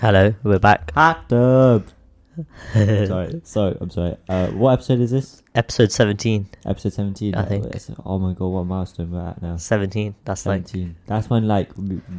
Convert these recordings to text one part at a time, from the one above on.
Hello, we're back. Hot tub. sorry, sorry, I'm sorry. Uh, what episode is this? Episode 17. Episode 17. I think. it's- Oh my god, what milestone we're at now? 17. That's like 17. That's when like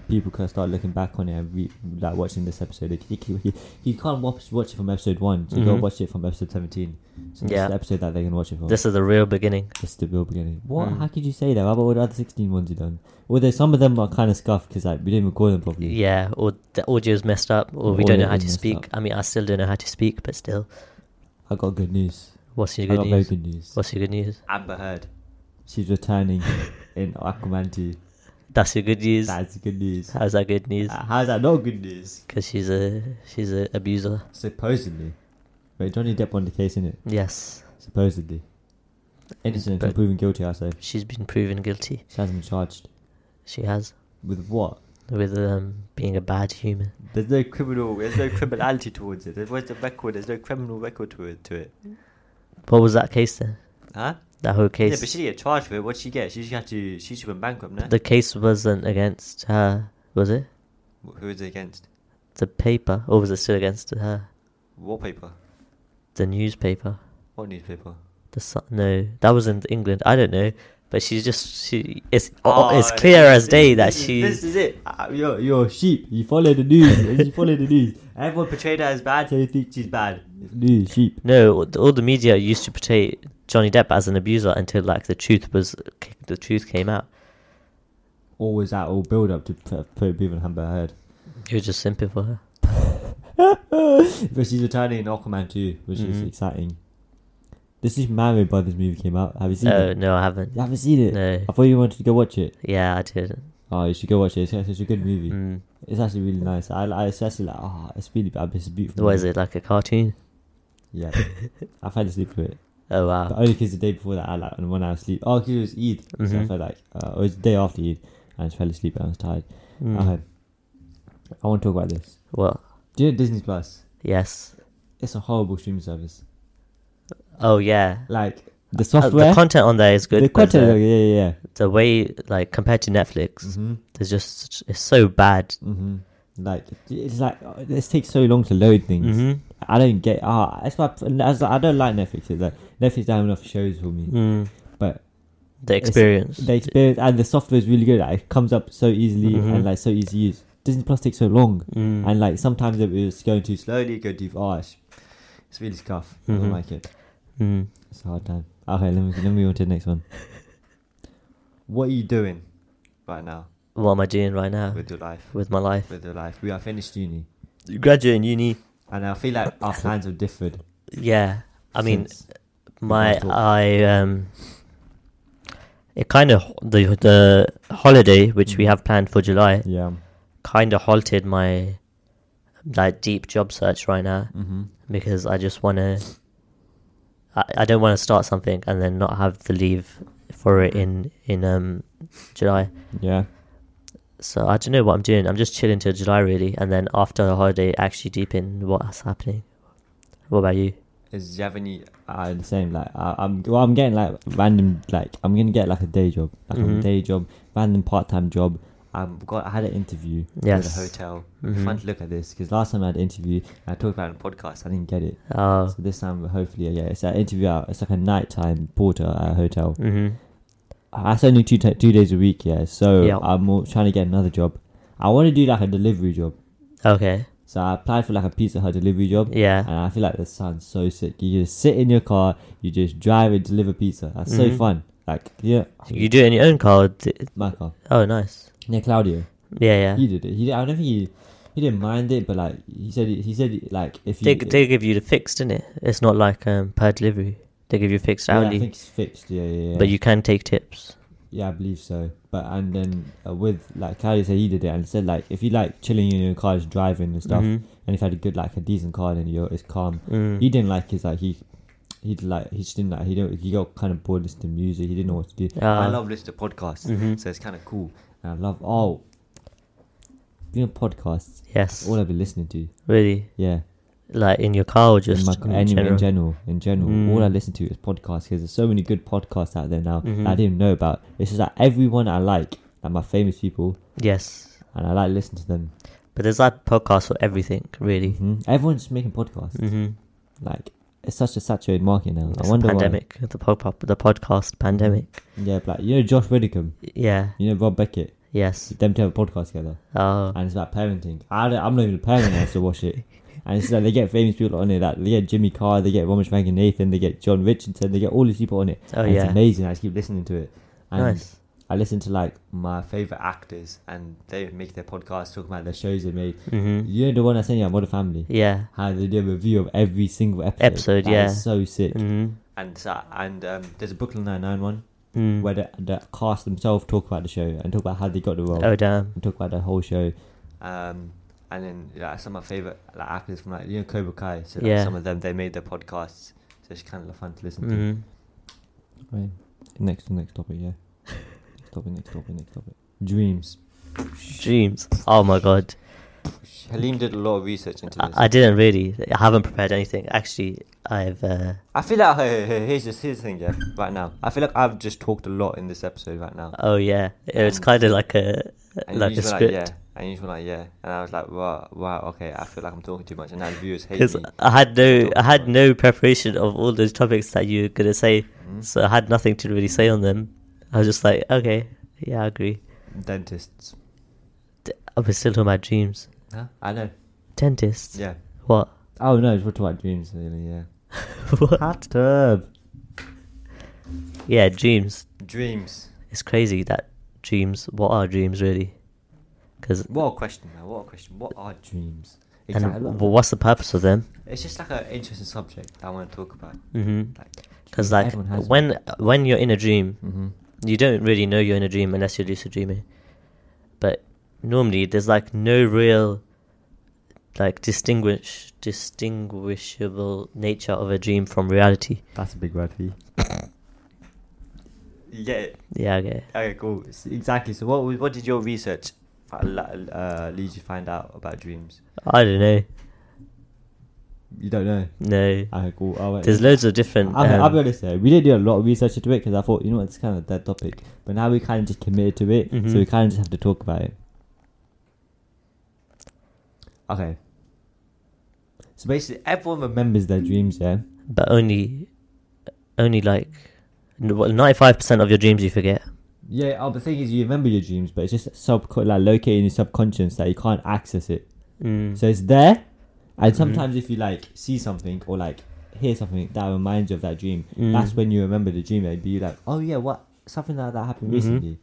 people can start looking back on it and re- like watching this episode. You, you, you, you can't watch watch it from episode one. So you gotta Mhm. watch it from episode 17. So this Yeah. is the episode that they can watch it from. this is the real beginning. This is the real beginning. What? Mm. How could you say that? How about all the other 16 ones you done? Although some of them are kind of scuffed because like we didn't record them properly. Yeah, or the audio's messed up, or we don't know how to speak. up. I mean, I still don't know how to speak, but still. I got good news. What's your I good got news? good news. What's your good news? Amber Heard. She's returning in Aquaman 2. That's your good news. That's good news. How's that good news? Uh, How's that not good news? Because she's a she's a abuser. Supposedly. Wait, Johnny Depp won the case, innit? Yes, Supposedly. Innocent But- until proven guilty, I say. she's been proven guilty. She hasn't been charged. She has With what? with um being a bad human. There's no criminal, there's no criminality towards it. There's the record, there's no criminal record to it. To it. What was that case then? Huh? That whole case. Yeah, but she didn't get charged for it. What'd she get? She just had to, she have bankrupt, no? the case wasn't against her, was it? Who is it against? The paper, or was it still against her? Wallpaper. The newspaper. What newspaper? The Sun. No, that was in England. I don't know, but she's just she. It's Oh, it's clear as day that this, she. This is it. Uh, you're, you're a sheep. You follow the news. you follow the news. Everyone portrayed her as bad, so you think she's bad. News, sheep. No, all the- media used to portray Johnny Depp as an abuser until like the truth was the truth came out. Or was that all build up to put, put people in Amber Heard? He was just simping for her. but she's returning in Aquaman too, which is Mhm. Exciting. The Super Mario Brothers movie came out. Have you seen Oh it? no, I haven't. You haven't seen it? No. I thought you wanted to go watch it. Yeah, I did. Oh, you should go watch it. It's, it's a good movie. Mm. It's actually really nice. I, I it's actually like, oh, it's really bad. It's beautiful. What is it like a cartoon? Yeah. I fell asleep to it. Oh But wow. only because the day before that, I like when I was asleep. Oh, because it was Eid. So I Mhm. felt like, uh, it was the day after Eid. I just fell asleep and I was tired. Mm. Okay. I want to talk about this. What? Do you know Disney Plus? Yes. It's a horrible streaming service. Oh yeah. Like, the Uh, software. the content on there is good. the content, the, yeah, yeah, yeah. the way like compared to Netflix, Mm-hmm. there's just it's so bad. Mm-hmm. Like, it's like, uh, it takes so long to load things. hmm I don't get, ah, that's why, that's, I don't like Netflix. It's like, Netflix don't have enough shows for me. Mm. But The experience. the experience and the software is really good. Like, it comes up so easily and like so easy to use. Disney Plus takes so long, Mm. and like sometimes it was going too slowly, go too fast. It's really scuff. I don't like it. Mm. It's a hard time. Okay, let me let me move on to the next one. What are you doing right now What am I doing right now with your life? with my life? With your life, we are finished uni, Graduating uni. and I feel like our plans have differed. Yeah. I mean, since my. I um. It kind of the the holiday which we Mm. have planned for July yeah. kind of halted my like deep job search right now Mm-hmm. because I just want to. I, I don't want to start something and then not have the leave for it in in um July. Yeah. So I don't know what I'm doing. I'm just chilling till July really, and then after the holiday, actually deep in what's happening. What about you? Is do you have any? Uh, the same. Like I, I'm. Well, I'm getting like random. Like I'm gonna get like a day job, like Mhm. a day job, random part time job. Um, got. I had an interview Yes. with a hotel. Mhm. Fun to look at this because last time I had an interview, I talked about it on podcast. I didn't get it. Oh, So this time, hopefully, yeah, it's an interview out. It's like a nighttime porter at a hotel. hmm That's only two t- two days a week. Yeah. So Yeah. I'm trying to get another job. I want to do like a delivery job. okay, So I applied for like a Pizza Hut delivery job. yeah, And I feel like this sounds so sick. You just sit in your car, you just drive and deliver pizza. That's so Mhm. fun. Like, yeah, you do it in your own car. my car. Oh, nice. Yeah, Claudio, Yeah, yeah. he did it. He, did, I don't think he, he didn't mind it, but like he said, he said like if They you, they give you the fixed, didn't it? It's not like um per delivery. They give you fixed yeah, I think it's fixed. Yeah, yeah, yeah. but you can take tips. yeah, I believe so. But and then uh, with like Claudio said he did it and said like if you like chilling in your car, just driving and stuff, Mhm. and if you had a good like a decent car, then you're it's calm. Mm. He didn't like his like he. He like he just didn't like he don't he got kind of bored listening to music. He didn't know what to do. Ah. I love listening to podcasts, Mhm. so it's kind of cool. And I love oh, you know podcasts. Yes, All I've been listening to, really. yeah, Like in your car or just in, my, in general? in general, in general, Mm. all I listen to is podcasts because there's so many good podcasts out there now Mhm. that I didn't know about. It's just that everyone I like, like my famous people, Yes, and I like listening to them. But there's like podcasts for everything, really. hmm Everyone's making podcasts. Mm-hmm. Like it's such a saturated market now. It's I the wonder pandemic, the pod, the podcast pandemic. Yeah, but like, you know Josh Widdicombe, Yeah. you know Rob Beckett, Yes. them two have a podcast together, Oh. and it's about parenting. I I'm not even a parent, I still watch it. And it's like they get famous people on it. That they get Jimmy Carr, they get and Nathan, they get Jon Richardson, they get all these people on it. Oh and yeah. It's amazing. I just keep listening to it. And Nice. I listen to like my favorite actors, and they make their podcasts talk about the shows they made. Mm-hmm. You know the one I sent you, Modern Family. Yeah. How they do a review of every single episode. Episode, That yeah. is so sick. Mm-hmm. And so, and um, there's a Brooklyn Nine Nine one Mm. where the, the cast themselves talk about the show and talk about how they got the role Oh damn. and talk about the whole show. Um, and then like, some of my favorite like actors from like you know Cobra Kai. So like, Yeah. some of them they made their podcasts, so it's kind of fun to listen Mm-hmm. to. Right. Next, next topic, yeah. Next topic, next topic, next topic. Dreams. Dreams. Oh my god. Halim did a lot of research into I, I didn't really. I haven't prepared anything. Actually, I've. Uh, I feel like hey, hey, hey, here's just here's the thing, yeah. Right now, I feel like I've just talked a lot in this episode right now. oh yeah. It's Um, kind of like a like a script. Like, yeah. And you just were like, yeah. And I was like, wow, wow, okay. I feel like I'm talking too much, and now the viewers hate Because me. I had no, I had no preparation of all those topics that you were gonna say, Mhm. so I had nothing to really say on them. I was just like, okay, yeah, I agree. Dentists. D- I was still talking about dreams. Huh? I know. Dentists. Yeah. What? Oh no, we're talking about dreams, really. Yeah. what? Hot tub. Yeah, dreams. Dreams. It's crazy that dreams. What are dreams really? Because What a question, man. What a question. What are dreams? and Exactly. w- what's the purpose of them? It's just like an interesting subject that I want to talk about. Mm-hmm. Like, Because like when when you're in a dream, Mm-hmm. You don't really know you're in a dream unless you're lucid dreaming. But normally, there's like no real like distinguish distinguishable nature of a dream from reality. That's a big word for you. you get it? Yeah, okay. Okay, cool. Exactly. So, what what did your research uh, lead you find out about dreams? I don't know. You don't know. No, Okay, cool. Wait. there's loads of different. I mean, I'll be um, honest there. We did do a lot of research into it because I thought, you know, what, it's kind of a dead topic. But now we kind of just committed to it, Mhm. so we kind of just have to talk about it. Okay. So basically, everyone remembers their dreams, yeah. but only, only like ninety-five percent of your dreams you forget. Yeah. Oh, the thing is, you remember your dreams, but it's just sub like located in your subconscious that you can't access it. Mm. So it's there, and Mhm. sometimes if you like see something or like hear something that reminds you of that dream, Mm. that's when you remember the dream. It'd be like, oh yeah, what something like that happened Mhm. recently,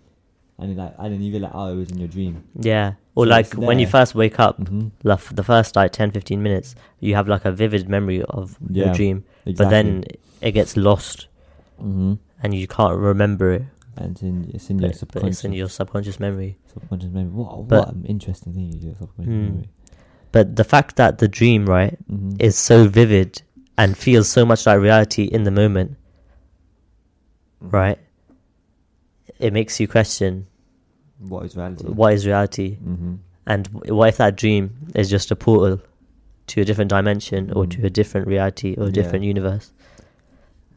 and then like and then you be like, oh, it was in your dream. Yeah, or So like it's when you there. first wake up, Mm-hmm. the, f- the first like 10 15 minutes you have like a vivid memory of your Yeah, dream but then it gets lost hmm and you can't remember it and it's in it's in your but, but subconscious it's in your subconscious memory subconscious memory. What But- what an interesting thing is your subconscious Mm. memory. But the fact that the dream right Mm-hmm. is so vivid and feels so much like reality in the moment right it makes you question What is reality? what is reality Mm-hmm. and what if that dream is just a portal to a different dimension or Mm. to a different reality or a Yeah. different universe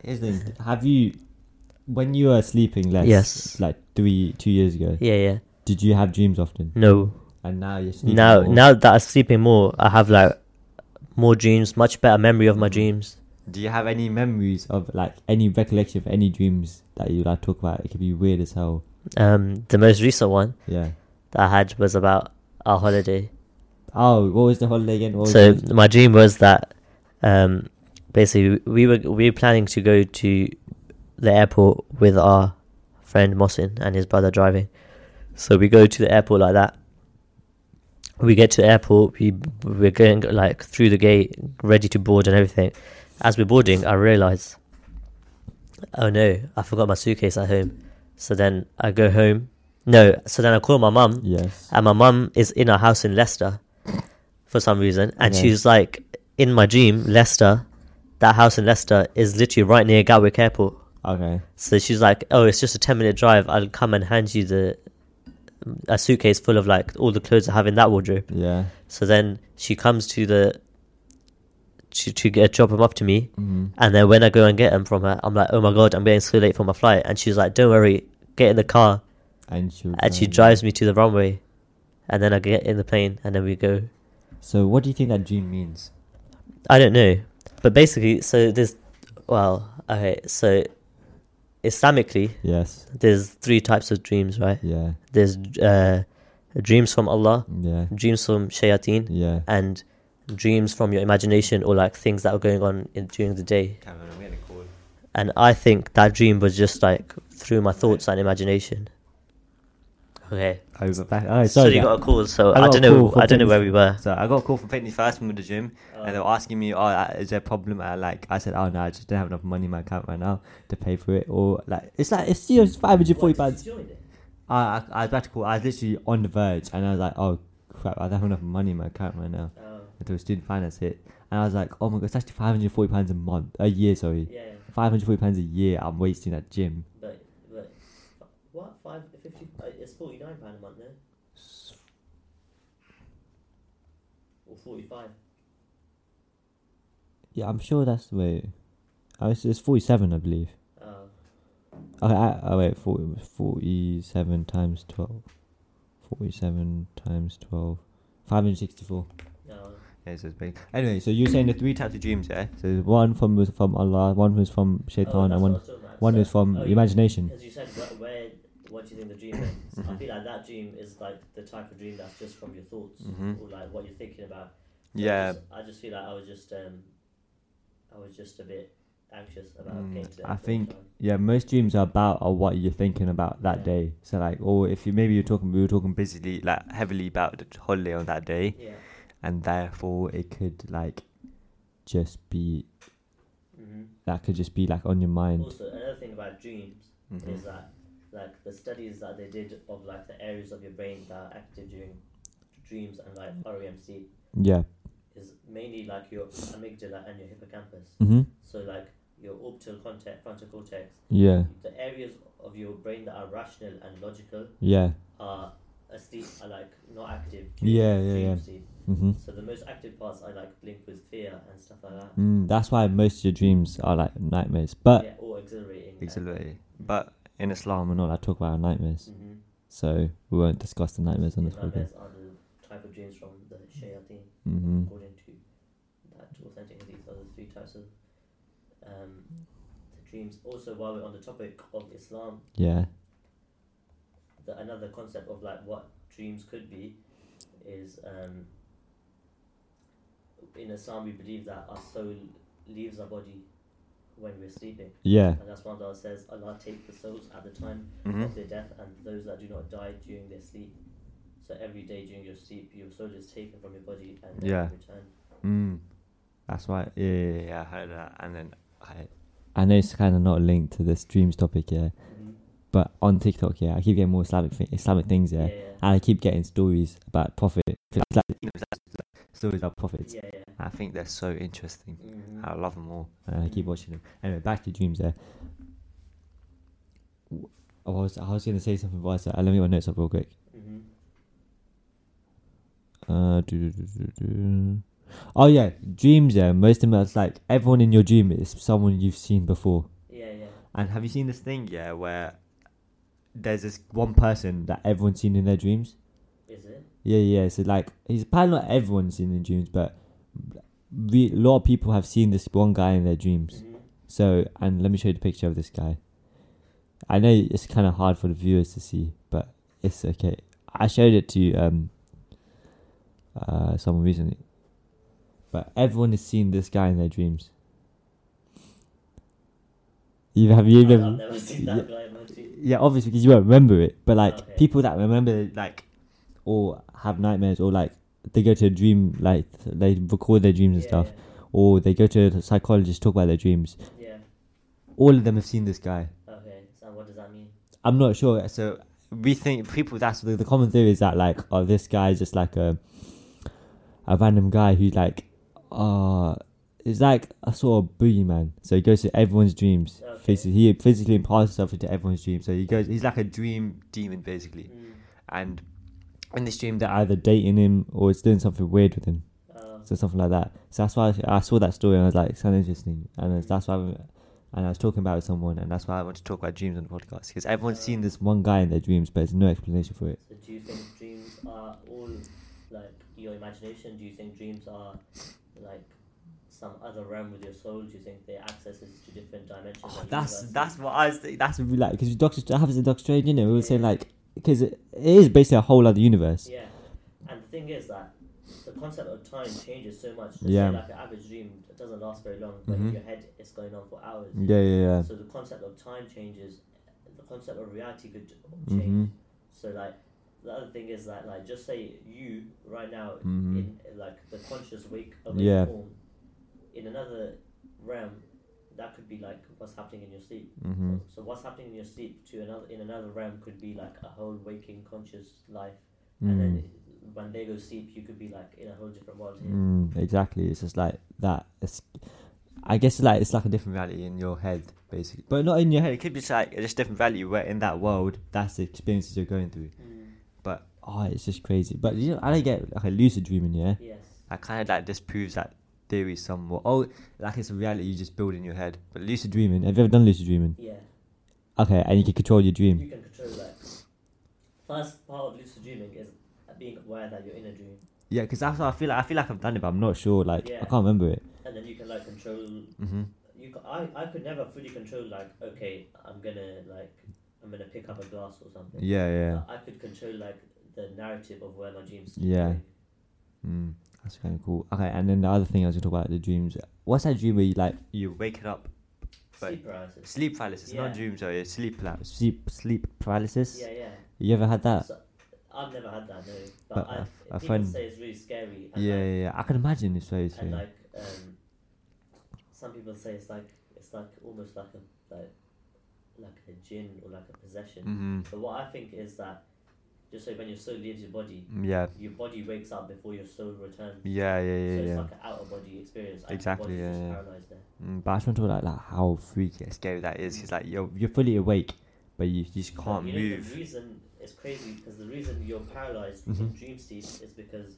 Here's the thing. Have you, when you were sleeping less, Yes. like three two years ago, yeah yeah did you have dreams often? no And now you're sleeping now more? now that I'm sleeping more, I have like more dreams, much better memory of my Mhm. dreams. Do you have any memories of like any recollection of any dreams that you like talk about? It could be weird as hell. Um, the most recent one Yeah. that I had was about our holiday. Oh, what was the holiday again? So my dream was that um, basically we were we were planning to go to the airport with our friend Mohsin and his brother driving. So we go to the airport like that. We get to the airport. We we're going like through the gate, ready to board and everything. As we're boarding, I realize, oh no, I forgot my suitcase at home. So then I go home. No, so then I call my mum, yes. and my mum is in our house in Leicester for some reason, and Okay. she's like in my dream, Leicester. That house in Leicester is literally right near Gatwick Airport. Okay. So she's like, "Oh, it's just a ten minute drive. I'll come and hand you the a suitcase full of like all the clothes I have in that wardrobe." Yeah. So then she comes to the to to get drop them up to me, Mm-hmm. and then when I go and get them from her, I'm like, "Oh my god, I'm getting so late for my flight," and she's like, "Don't worry, get in the car." And she. And she drives me to the runway, and then I get in the plane, and then we go. So what do you think that dream means? I don't know, but basically, so there's, well, okay, so Islamically, Yes. there's three types of dreams, right? Yeah. There's uh, dreams from Allah, Yeah. dreams from shayateen, Yeah. and dreams from your imagination or like things that are going on in, during the day. Cameron, I'm getting a call. And I think that dream was just like through my thoughts and imagination. Okay. I was back. Oh, So sorry. you got a call, so I I, don't know. I don't know where we were. So I got a call from Fitness First from the gym, and they were asking me, "Oh, uh, is there a problem?" Uh, like I said, "Oh no, I just don't have enough money in my account right now to pay for it." Or like it's like it's know, five hundred forty pounds. I, I I was about to call. I was literally on the verge, and I was like, "Oh crap, I don't have enough money in my account right now." Oh. Until student finance hit, and I was like, "Oh my god, it's actually five hundred forty pounds a month, a year, sorry, Yeah, five hundred forty pounds a year. I'm wasting at gym." But but what five fifty? Uh, it's forty nine pound a month, no? Or forty five? Yeah, I'm sure that's the way. Oh, it's, it's forty-seven, I believe. Oh, Okay, I, oh wait, 40, 47 times 12. 47 times 12. 564. no. Yeah, so it's big. Anyway, so you're saying the three types of dreams, yeah? So there's one from was from Allah, one was from Oh, Shaitan, and one one is from oh, you- imagination. As you said, where, where what do you think the dream is? I feel like that dream is like the type of dream that's just from your thoughts Mhm. or like what you're thinking about. So I Yeah. just, I just feel like I was just um, I was just a bit anxious about Mm, getting to I think- time. Yeah, most dreams are about are what you're thinking about that Yeah. day. So like, or if you maybe you're talking, we were talking busily, like heavily about the holiday on that day, Yeah. and therefore it could like just be hmm that could just be like on your mind. Also, another thing about dreams Mhm. is that like the studies that they did of like the areas of your brain that are active during dreams and like REM sleep Yeah. is mainly like your amygdala and your hippocampus. Mhm. So like your orbital cortex, frontal cortex, Yeah. the areas of your brain that are rational and logical Yeah. are asleep, are like not active. Yeah, yeah, dream yeah. sleep. Mhm. So the most active parts are like linked with fear and stuff like that. Mm, that's why most of your dreams are like nightmares. But yeah, or exhilarating. exhilarating. But in Islam, we're not allowed to talk about our nightmares, Mm-hmm. so we won't discuss the nightmares on this podcast. Nightmares are the type of dreams from the shayateen, hmm according to that authentic hadith. Are the three types of um, the dreams. Also, while we're on the topic of Islam, Yeah. the, another concept of like what dreams could be is um, in Islam we believe that our soul leaves our body when we're sleeping, Yeah. and that's one that says Allah take the souls at the time hmm of their death and those that do not die during their sleep. So every day during your sleep, your soul is taken from your body and then Yeah. returned. Mm. That's why. Yeah, yeah, yeah, I heard that, and then I. I know it's kind of not linked to this dreams topic, yeah. Mm-hmm. But on TikTok, yeah, I keep getting more Islamic thi- Islamic things, yeah. Yeah, yeah, and I keep getting stories about prophet, like, you know, stories about prophets. yeah, yeah. I think they're so interesting. Mhm. I love them all, and I keep watching them. Anyway, back to dreams. There, W- I was I was gonna say something, but I said, uh, let me get my notes up real quick. Mhm. Uh, do, do, do, do, do. Oh yeah, dreams. Yeah, most of them. It's like everyone in your dream is someone you've seen before. Yeah, yeah. And have you seen this thing? Yeah, where there's this one person that everyone's seen in their dreams. Is it? Yeah, yeah. So like, he's probably not everyone's seen in dreams, but we, a lot of people have seen this one guy in their dreams. Mhm. So, and let me show you the picture of this guy. I know it's kind of hard for the viewers to see, but it's okay. I showed it to um uh someone recently, but everyone has seen this guy in their dreams. You have you I've, I've never? never seen yeah. guy in my dream. Yeah, obviously because you won't remember it, but like Okay. people that remember like or have nightmares or like they go to a dream like they record their dreams and Yeah, stuff, or they go to a psychologist talk about their dreams. Yeah. yeah. All of them have seen this guy. Okay. So what does that mean? I'm not sure. So we think people. That's the, the common theory is that like, oh, this guy is just like a a random guy who like, uh is like a sort of boogeyman. So he goes to everyone's dreams. Okay. He physically imparts himself into everyone's dreams. So he goes. He's like a dream demon basically. Mm. And in this dream, they're either dating him or it's doing something weird with him. Uh, So something like that. So that's why I, I saw that story and I was like, sounds interesting. And it's- that's why I and I was talking about it with someone, and that's why I want to talk about dreams on the podcast because everyone's seen this one guy in their dreams, but there's no explanation for it. So do you think dreams are all like your imagination? Do you think dreams are like some other realm with your soul? Do you think they access accesses to different dimensions? Oh, that's universes? that's what I was. Thinking. That's really like because Doctor happens in Doctor Strange, you know, we were saying like because it, it is basically a whole other universe. Yeah, and the thing is that the concept of time changes so much. Let's Yeah. like an average dream it doesn't last very long, but Mhm. in your head it's going on for hours. Yeah, yeah, yeah. So the concept of time changes. The concept of reality could change. So like the other thing is that like just say you right now Mhm. in like the conscious wake awake Yeah. form in another realm that could be like what's happening in your sleep. Mhm. So, so what's happening in your sleep to another in another realm could be like a whole waking conscious life, Mm. and then when they go sleep, you could be like in a whole different world here. Mm, exactly. It's just like that. It's, I guess it's like it's like a different reality in your head, basically, but not in your head. It could be just like just different value where in that world, that's the experiences you're going through. Mm, But oh, it's just crazy. But you know, I don't get like a lucid dreaming. Yeah, yes. I kind of like disproves that theory somewhat. Oh, like it's a reality you just build in your head. But lucid dreaming. Have you ever done lucid dreaming? Yeah. Okay, and you can control your dream. You can control that. First part of lucid dreaming is being aware that you're in a dream, Yeah, because that's what I feel like. I feel like I've done it, but I'm not sure. Like Yeah. I can't remember it. and then you can like control. hmm You ca I I could never fully control like okay I'm gonna like I'm gonna pick up a glass or something. Yeah, yeah. But I could control like the narrative of where my dreams. Yeah. Mm, that's kind of cool. Okay, and then the other thing I was gonna talk about the dreams. What's that dream where you like you waking up? But- Sleep paralysis. Sleep paralysis, Yeah. not dreams. Sorry, it's sleep pla- sleep sleep paralysis. Yeah, yeah. You ever had that? So, I've never had that, no. But, But I, people friend- say it's really scary. And Yeah, like, yeah, yeah. I can imagine it's very and like um, some people say it's like it's like almost like a like like a jinn or like a possession. hmm But what I think is that just so when your soul leaves your body, Yeah, your body wakes up before your soul returns. yeah, yeah, so yeah, it's yeah. like an out of body experience. Exactly, yeah, yeah. Mm, but I just want to talk about like how freaky and scary that is. Because like you're you're fully awake, but you, you just can't you know, move. The reason it's crazy because the reason you're paralyzed Mhm. in dream sleep is because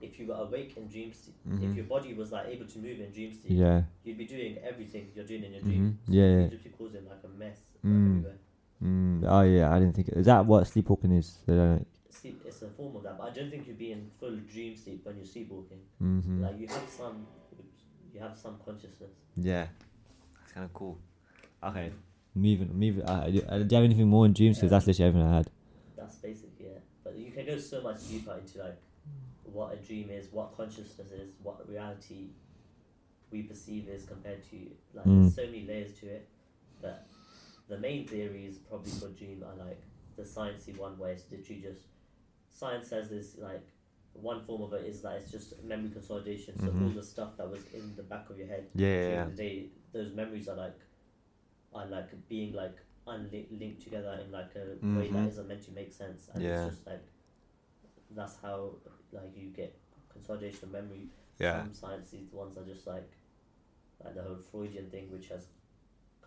if you were awake in dream sleep, Mhm. if your body was like able to move in dream sleep, Yeah. you'd be doing everything you're doing in your hmm dream. Yeah, yeah. You'd just be causing like a mess Mm. everywhere. Mm, oh yeah, I didn't think. Is that what sleepwalking is? Sleep, it's a form of that, but I don't think you'd be in full dream sleep when you're sleepwalking. hmm Like you have some, you have some consciousness. Yeah, that's kind of cool. Okay, moving, moving. Uh, do, uh, do you have anything more in dreams? Because that's literally everything I had. That's basic, yeah. But you can go so much deeper into like what a dream is, what consciousness is, what reality we perceive is compared to like Mm. there's so many layers to it. But the main theories probably for dream are like the sciencey one where it's literally just science says this like one form of it is that it's just memory consolidation. So all Mhm. the stuff that was in the back of your head Yeah, yeah, the day, those memories are like are like being like unlinked together in like a way that Mhm. isn't meant to make sense, and Yeah. it's just like that's how like you get consolidation of memory. Yeah. Some science these ones are just like like the whole Freudian thing, which has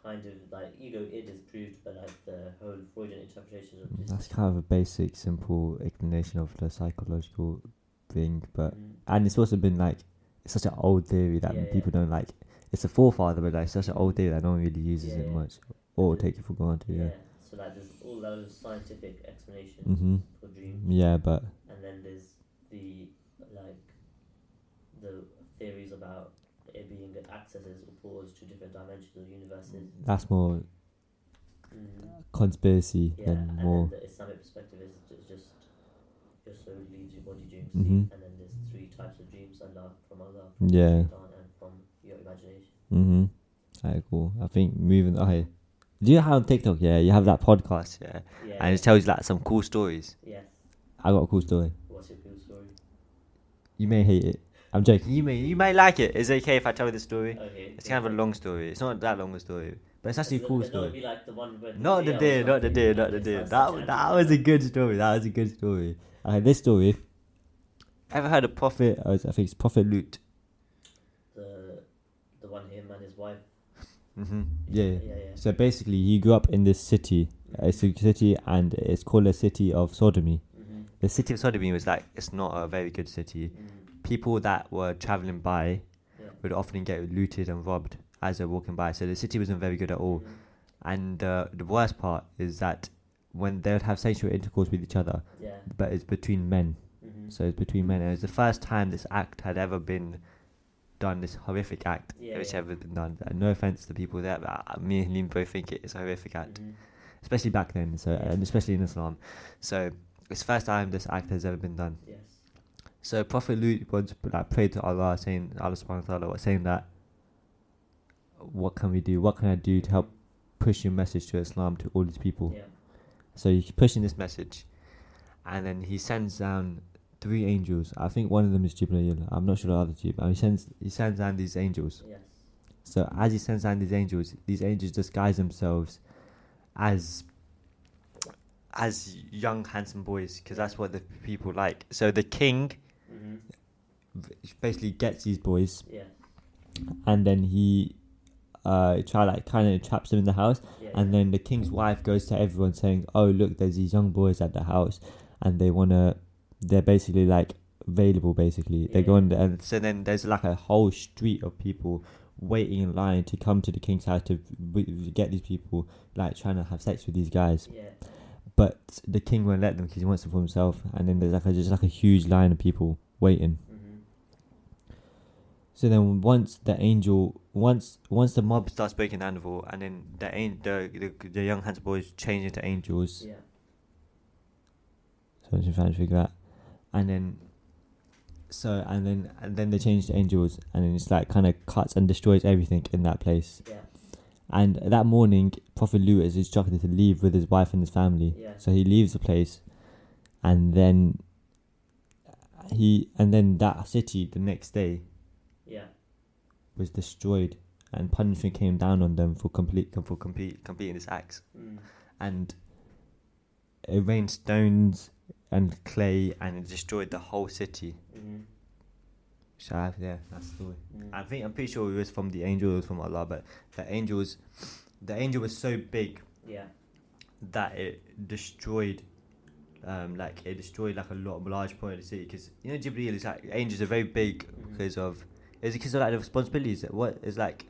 kind of like ego id is proved, but like the whole Freudian interpretation of this. That's kind of a basic, simple explanation of the psychological thing, but Mm, and it's also been like it's such an old theory that Yeah, yeah. people don't like. It's a forefather, but like such an old theory that no one really uses Yeah, it yeah. much or take it for granted. yeah. Yeah. So like there's all those scientific explanations Mhm. for dreams. Yeah, but and then there's the like the theories about it being accesses or portals to different dimensions or universes. that's more Mm, conspiracy yeah, than and more. then the Islamic perspective is ju- just your soul leaves your body during Mhm. sleep, and then there's three types of dreams: Allah, from Allah, from Yeah. Shaitan, and from your imagination. Mm-hmm. Alright, cool. I think moving. Okay. Do you have on TikTok? Yeah, you have that podcast. Yeah, Yeah. and it tells you like some cool stories. yes. I got a cool story. What's your cool story? You may hate it. I'm joking. You may you may like it. Is it okay if I tell you the story? Okay. It's kind of a long story. It's not that long a story, but it's actually a cool But no, it'd story. like the Not the deer deer, not the jumping, deer, not the it's deer. That that an- was a good story. That was a good story. Okay, this story. Ever heard of Prophet? uh, I think it's Prophet Lut. the the one him and his wife. Mm-hmm. Yeah. Yeah, yeah. So basically, he grew up in this city. Uh, It's a city, and it's called a city of sodomy. Mm-hmm. The city of sodomy was like it's not a very good city. Mm. People that were traveling by Yeah. would often get looted and robbed, as they're walking by. So the city wasn't very good at all. Mhm. And uh, the worst part is that when they would have sexual intercourse with each other, Yeah. but it's between men. Mhm. So it's between men. And was the first time this act had ever been done, this horrific act, Yeah, which yeah. ever been done. And no offense to the people there, but uh, me and Liam both think it is a horrific act, Mhm. especially back then. So Yeah. and especially in Islam. So it's the first time this act has ever been done. Yes. So Prophet Lut once like prayed to Allah, saying Allah Subhanahu wa Taala was saying that, what can we do? What can I do to help push your message to Islam to all these people? Yeah. So he's pushing this message, and then he sends down three angels. I think one of them is Jibreel. I'm not sure the other two. But he sends he sends down these angels. Yes. So as he sends down these angels, these angels disguise themselves as as young handsome boys because that's what the people like. So the king Mhm. basically gets these boys, Yeah. and then he uh try like kind of traps them in the house. Yeah. And then the king's wife goes to everyone saying, "Oh, look, there's these young boys at the house, and they wanna, they're basically like available. Basically, they go Yeah. in there, and so then there's like a whole street of people waiting in line to come to the king's house to w- get these people like trying to have sex with these guys. Yeah. But the king won't let them because he wants them for himself. And then there's like a, just like a huge line of people waiting. Mhm. So then once the angel, once once the mob starts breaking animal, and then the an- the the, the young handsome boys change into angels. Yeah. So I'm just trying to figure out. And then, so and then and then they change to angels, and then it's like kind of cuts and destroys everything in that place. Yeah. And that morning, Prophet Lut is instructed to leave with his wife and his family. Yeah. So he leaves the place, and then he and then that city the next day Yeah. was destroyed, and punishment came down on them for complete for complete completing this act. Mm. and it rained stones and clay and it destroyed the whole city. Mhm. So I yeah, that's the story. Mm. I think I'm pretty sure it was from the angel, it was from Allah, but the angels, the angel was so big Yeah. that it destroyed, um, like it destroyed like a lot, a large point of the city. Because you know Jibreel is like angels are very big Mhm. because of is it because of like the responsibilities? That What is like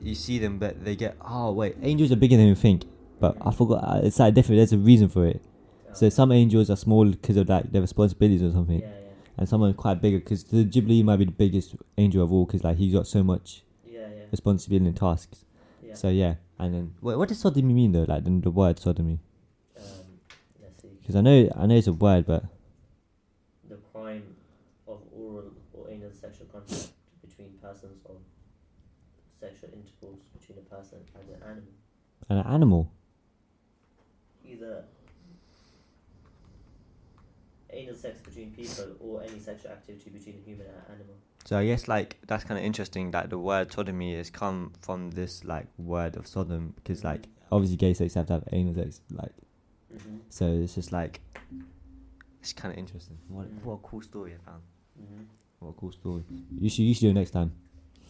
you see them, but they get oh wait, angels are bigger than you think. But I forgot. uh, It's like different. There's a reason for it. So some angels are small because of like their responsibilities or something, Yeah. Yeah. and some are quite bigger because the Jibreel might be the biggest angel of all because like he's got so much Yeah. Yeah. responsibility and tasks. Yeah. So yeah, and then wait, what does sodomy mean though? Like the, the word sodomy? Let's see. Because I know I know it's a word, but The crime of oral or anal sexual contact between persons or sexual intercourse between a person and an animal. an animal. Either anal sex between people or any sexual activity between a human and an animal. So I guess like that's kind of interesting that the word sodomy has come from this like word of Sodom because like obviously gay sex have to have anal sex like Mm-hmm. so it's just like it's kind of interesting. What Mm. what a cool story I found. Mm-hmm. What a cool story. You should you should do it next time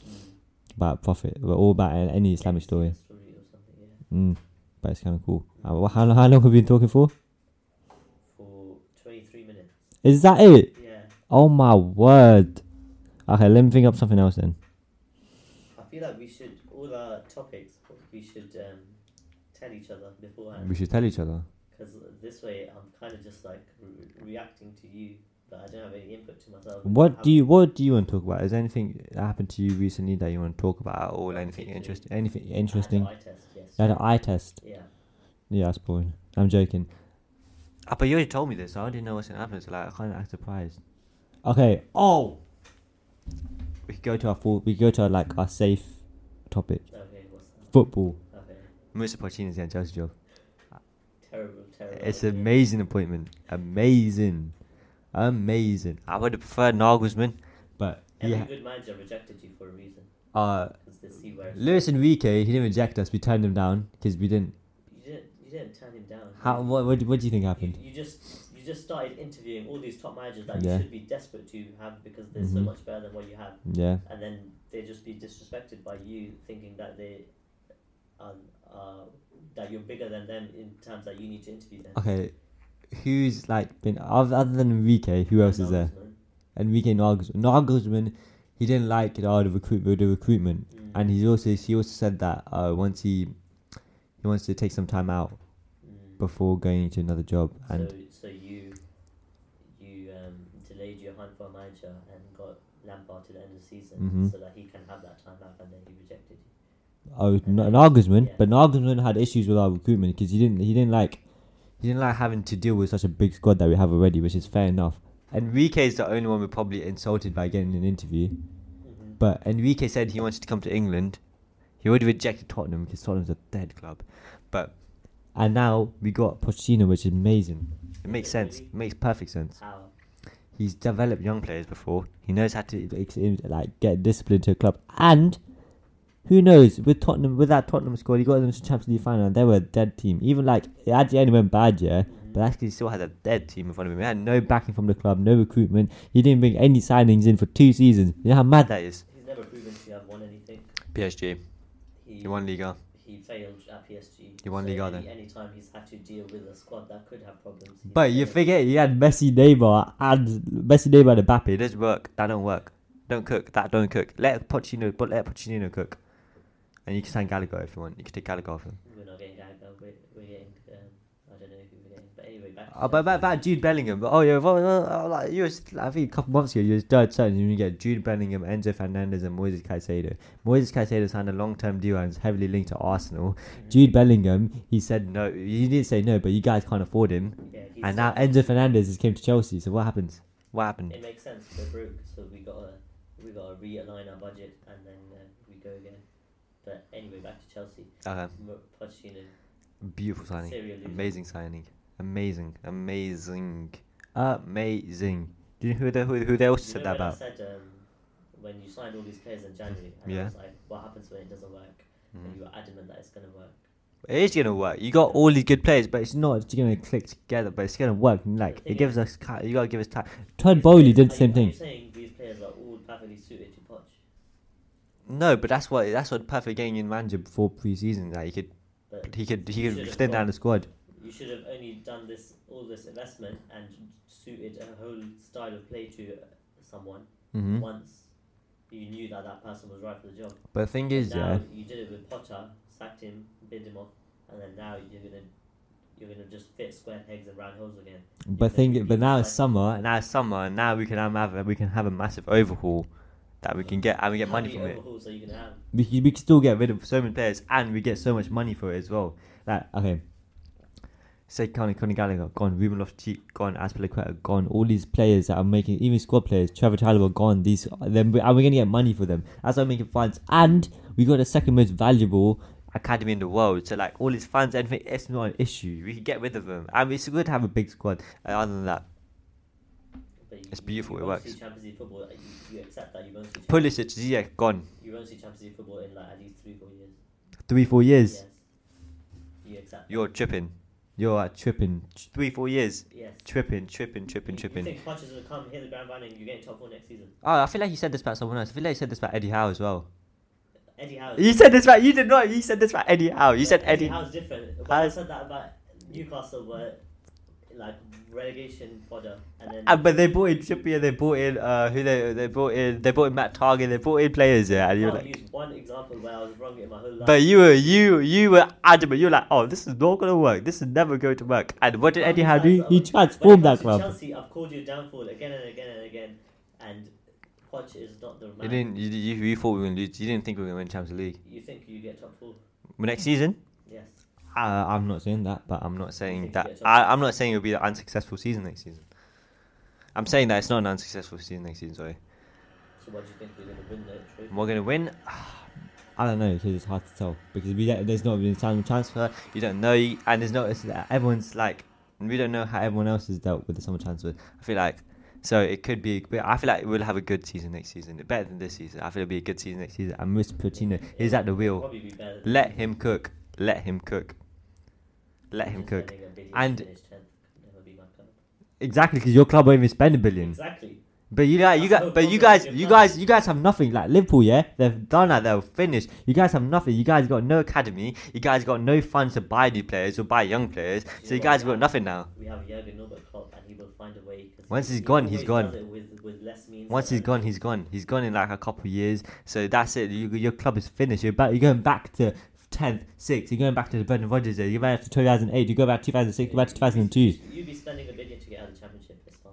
Mm. about prophet or all about any Islamic story. Yeah. Mm. But it's kind of cool. Uh, wha- how, how long have we been talking for? For 23 minutes. Is that it? Yeah. Oh my word. Okay, let me think up something else then. I feel like we should, all our topics, we should um, tell each other beforehand. We should tell each other. Because this way I'm kind of just like re- reacting to you, but I don't have any input to myself. What do you What do you want to talk about? Is there anything that happened to you recently that you want to talk about, or Not anything interesting? Anything I had interesting? an eye test, yes. You had an eye test. Yeah. Yeah, that's boring. I'm joking. Ah, but you already told me this. So I didn't know what's gonna happen. So like, I kind of act surprised. Okay. Oh. We could go to our full. We could go to our, like our safe topic. Okay, what's that? Football. Okay. Musa Pochettino's getting Chelsea job. Terrible, terrible. It's an amazing appointment. Amazing. Amazing. I would have preferred Nagelsmann, but Every yeah. good manager rejected you for a reason. Uh, Because they see. Luis Enrique, he didn't reject us. We turned him down because we didn't. You didn't, you didn't turn him down. How? What? What, do- what do you think happened? you just you just started interviewing all these top managers that Yeah. you should be desperate to have because they're so Mhm. much better than what you have, Yeah. and then they just be disrespected by you, thinking that they are uh, that you're bigger than them in terms that you need to interview them. Okay. Who's like been other than Enrique? Who else is there? Nagelsmann. Enrique Nagelsmann. Nagelsmann, he didn't like oh, the recruit the recruitment, Mm. and he's also he also said that uh, once he he wants to take some time out Mm. before going into another job, and so, so you you um, delayed your hunt for a manager and got Lampard to the end of the season Mhm. so that he can have that time out, and then he. Oh Nagelsmann, Yeah. but Nagelsmann had issues with our recruitment because he didn't he didn't like he didn't like having to deal with such a big squad that we have already, which is fair enough. Enrique is the only one we probably insulted by getting an interview. Mm-hmm. But Enrique said he wanted to come to England. He already rejected Tottenham because Tottenham's a dead club. But and now we got Pochettino, which is amazing. It makes sense. It makes perfect sense. How? He's developed young players before. He knows how to like get discipline to a club. And who knows with Tottenham with that Tottenham squad, he got them to Champions League final and they were a dead team. Even like at the end it went bad, yeah. But actually, he still had a dead team in front of him. He had no backing from the club, no recruitment. He didn't bring any signings in for two seasons. You know how mad that is. He's never proven to have won anything. PSG. He, He won Liga. he failed at PSG. He won so Liga any, then. Any time he's had to deal with a squad that could have problems. he's But you failed. forget he had Messi, Neymar, and Messi, Neymar, and Mbappe. It doesn't work. That don't work. Don't cook. That don't cook. Let Pochettino, but let Pochettino cook. And you can sign Gallagher if you want. You can take Gallagher off him. We're not getting Gallagher. We're, we're getting. Um, I don't know who we're getting. But anyway, back. Oh, but about, Chelsea. about Jude Bellingham. But oh yeah, well, uh, like you was, I think a couple months ago you was dead certain you get Jude Bellingham, Enzo Fernandez, and Moises Caicedo. Moises Caicedo signed a long-term deal and is heavily linked to Arsenal. Mhm. Jude Bellingham, he said no. He didn't say no, but you guys can't afford him. Yeah, And now Enzo Fernandez has came to Chelsea. So what happens? What happened? It makes sense. We're broke, so we gotta we gotta realign our budget and then uh, we go again. But anyway, back to Chelsea. Okay. M- Pochettino, Beautiful signing. Amazing signing. Amazing. Amazing. Amazing. Do you know who they, who, who they also You said know that when about? I said um, when you signed all these players in January, and Yeah. I was like, what happens when it doesn't work? And Mm. you were adamant that it's gonna work. It is gonna work. You got all these good players, but it's not just gonna click together. But it's gonna work. Like it gives is- us. You gotta give us time. Todd These Boehly did the same you, Are thing. you saying these players are all perfectly suited to Poch? No, but that's what that's what perfect getting in manager before pre-season. That he could But he could he could thin down the squad. you should have only done this all this investment and suited a whole style of play to someone hmm once you knew that that person was right for the job. But the thing is, now yeah, you did it with Potter, sacked him, bid him off, and then now you're gonna you're gonna just fit square pegs and round holes again. but thing but now it's summer. Now it's summer. and Now we can have we can have a massive overhaul that we can get and we get money from it. we can, we can still get rid of so many players and we get so much money for it as well. Like okay, say Connie Connie Gallagher gone, Ruben Loftus-Cheek gone, Azpilicueta gone. All these players that are making even squad players, Trevoh Chalobah gone. These then we, and we're gonna get money for them. That's why I'm making funds and we got the second most valuable academy in the world. So like all these funds, anything, it's not an issue. We can get rid of them, and it's good to have a big squad. Other than that, It's beautiful, You it works. Champions League football. you, you accept that you won't see. Pulisic, Ziyech, gone. You won't see Champions League football in like at least three, four years. Three, four years. Yes. You accept. You're tripping. You're uh, tripping. Three four years. that. Yes. Tripping, tripping, tripping, You, tripping. you think Poch is gonna come hit the ground running? You're getting top four next season. Oh, I feel like you said this about someone else. I feel like you said this about Eddie Howe as well. Eddie Howe. You said this about you did not. You said this about Eddie Howe. You said Eddie. Howe's different. But I said that about Newcastle were like relegation fodder, and then Uh, but they brought in Trippier. They brought in uh, who they they brought in. They brought in Matt Targett. They brought in players. Yeah, and you were like, use one example where I was wrong in my whole life. but you were you you were adamant. You were like, oh, this is not gonna work. This is never going to work. And what did Eddie many Howe do? times He transformed when that it comes to club. Chelsea, I've called you downfall again and again and again, and Poch is not the man. You didn't. You, you, you thought we were gonna lose. You didn't think we were gonna win Champions League You think you get top four? next season. Uh, I'm not saying that, but I'm not saying that. I, I'm not saying it'll be an unsuccessful season next season. I'm saying that it's not an unsuccessful season next season. Sorry. So what do you think we're gonna win the trophy? We're gonna win. I don't know because it's hard to tell because we don't, there's not been time transfer. You don't know, and there's no. It's, everyone's like we don't know how everyone else has dealt with the summer transfer. I feel like so it could be. I feel like we'll have a good season next season, better than this season. I feel it'll be a good season next season. And Mr. Pochettino is at the wheel. Let him cook. Let him cook. Let him cook. letting a Billy And- finish 10th could never be my club. Exactly, because your club won't even spend a billion. Exactly. But you guys, you That's no but you guys, you guys, you guys have nothing. Like Liverpool, yeah, they've done that. They're finished. You guys have nothing. You guys got no academy. You guys got no funds to buy new players or buy young players. So you guys what? got nothing now. We have Jurgen Klopp, and he will find a way. Once he's You gone, he's gone. With, with Once he's gone, he's gone. He's gone in like a couple of years. So that's it. You, your club is finished. You're back. You're going back to tenth, sixth. You're going back to the Brendan Rodgers. days. You're back to 2008. You go back to 2006. You're back to 2002. You'd be spending a billion to get out of the championship. It's fine.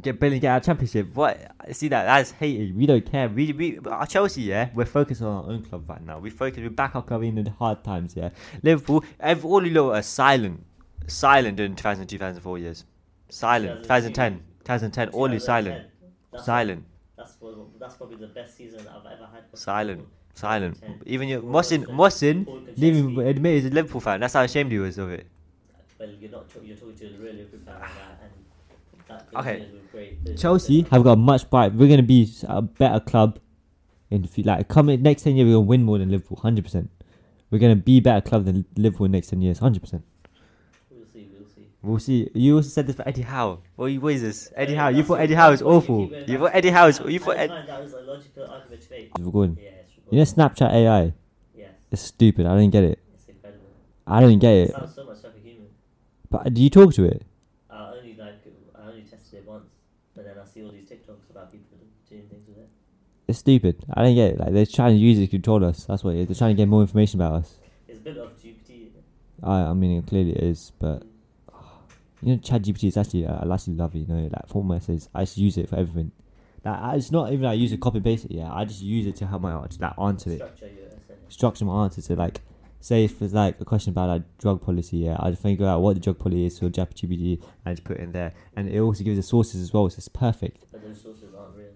Get Billy get out of championship. What? See that? That's hated. We don't care. We we uh, Chelsea. Yeah, we're focused on our own club right now. We focus. We back our club in the hard times. Yeah, Liverpool. Every, all you lot are silent, silent in 2000, 2004 years. Silent. 2010, 2010. All is silent. 2010, that's Silent. That's what, that's probably the best season I've ever had. Silent. Liverpool. Silent. 2010. Even your Paul Mohsin, Konchesky- Mohsin, Paul even admit he's a Liverpool fan. That's how ashamed he was of it. Well, you're not. You're talking to a real Liverpool fan like that, that Okay. those years were great. Chelsea uh, have got much bright. We're gonna be a better club in the fu- like coming next ten years. We're gonna win more than Liverpool, hundred percent. We're gonna be a better club than Liverpool in next ten years, hundred percent. We'll see. We'll see. We'll see. You also said this for Eddie Howe. What, you- what is this? Eddie Yeah, Howe. You thought Eddie Howe is that's what you awful. You thought. Eddie Howe is. You thought. Ed- that was a logical argument to make. We're going. Yeah, it's You know Snapchat AI. Yes, It's stupid. I don't get it. it's incredible. I don't get It it. sounds so much like a human. But do you talk to it? I only like I only tested it once, but then I see all these TikToks about people doing things with it. It's stupid. I don't get it. Like they're trying to use it to control us. That's what it is. They're trying to get more information about us. It's a bit of GPT. I, I mean, it clearly is, but Mm. You know, ChatGPT is actually uh, I actually love it. You know, like for my essays, I just use it for everything. Like it's not even I use it copy paste it. Yeah, I just use it to help my to like answer it, Structure your structure my answer to like. Say if it's like a question about like drug policy, yeah, I just figure out what the drug policy is for ChatGPT and just put it in there, and it also gives the sources as well, so it's perfect. But those sources aren't real.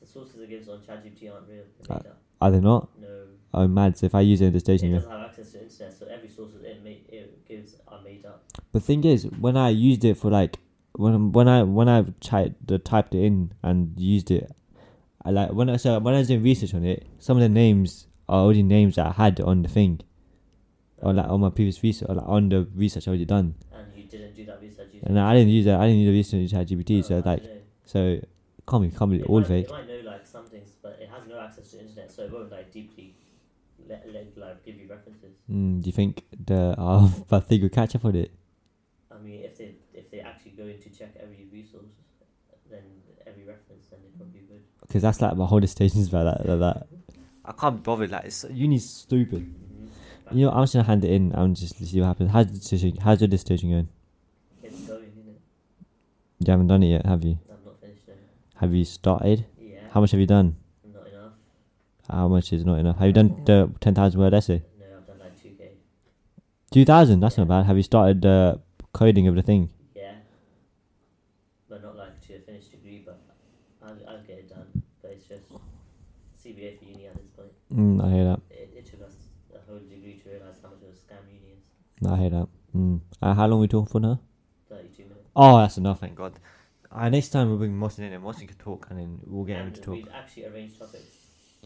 The sources it gives on ChatGPT aren't real. Uh, They're made up. Are they not? No. Oh, mad. So if I use it in the station, yeah. doesn't have access to internet, so every source it, made, it gives are made up. The thing is, when I used it for like when when I when I typed the typed it in and used it, I like when I so when I was doing research on it, some of the names are already names that I had on the thing, or like on my previous research, or like on the research I already done, And you didn't do that research. And I didn't use that. I didn't use the research in ChatGPT, Oh, so I like so can't be can't be It all might, fake. It might know like some things, but it has no access to internet, so it won't like deeply let, let like give you references. Mm, do you think the uh, but thing will catch up on it? I mean, if they if they actually go in to check every resource, then every reference, then they probably would. Because that's like my whole dissertation is about that. Like that. I can't be bothered. Like it's, uni's stupid. Mm-hmm. You know, I'm just gonna hand it in and just see what happens. How's the dissertation? How's your dissertation going? It's going, innit? You haven't done it yet, have you? I'm not finished yet. Have you started? Yeah. How much have you done? Not enough. How much is not enough? Have you done the ten thousand word essay? No, I've done like two k. Two thousand. That's not bad. Have you started the coding of the thing? Yeah. But not like to a finished degree, but I'll, I'll get it done. But it's just CBA for uni at this point. Mm, I hear that. It, it took us a whole degree to realise how much of a scam uni is. I hear that. Mm. Uh, how long are we talking for now? 32 minutes. Oh, that's enough. Thank God. Uh, next time we'll bring Mohsin in and Mohsin can talk and then we'll get him to talk. we'd actually arranged topics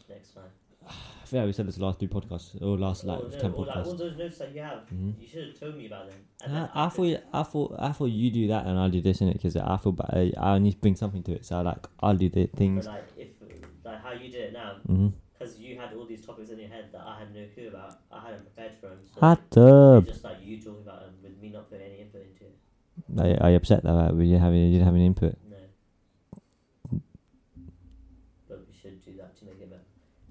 next time. I feel like we said this last two podcasts or last like oh, no, ten like, all podcasts. those notes that you have, Mhm. you should have told me about them. And then I could- thought I thought I thought you do that and I'll do this in it because I feel but I, I need to bring something to it. So like I'll do the But things. like, if like how you did it now, Mm-hmm. because you had all these topics in your head that I had no clue about, I hadn't prepared for them. So tub. just like you talking about them with me not putting any input into it. Are, are you upset that we didn't have any, you didn't have any input? No. But we should do that to make it better.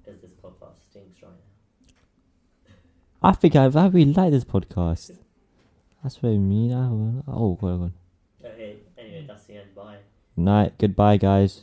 Because this podcast stinks right now. I think I, I really like this podcast. That's what I mean. I, oh, go on. Okay, anyway, that's the end. Bye. Night. Goodbye, guys.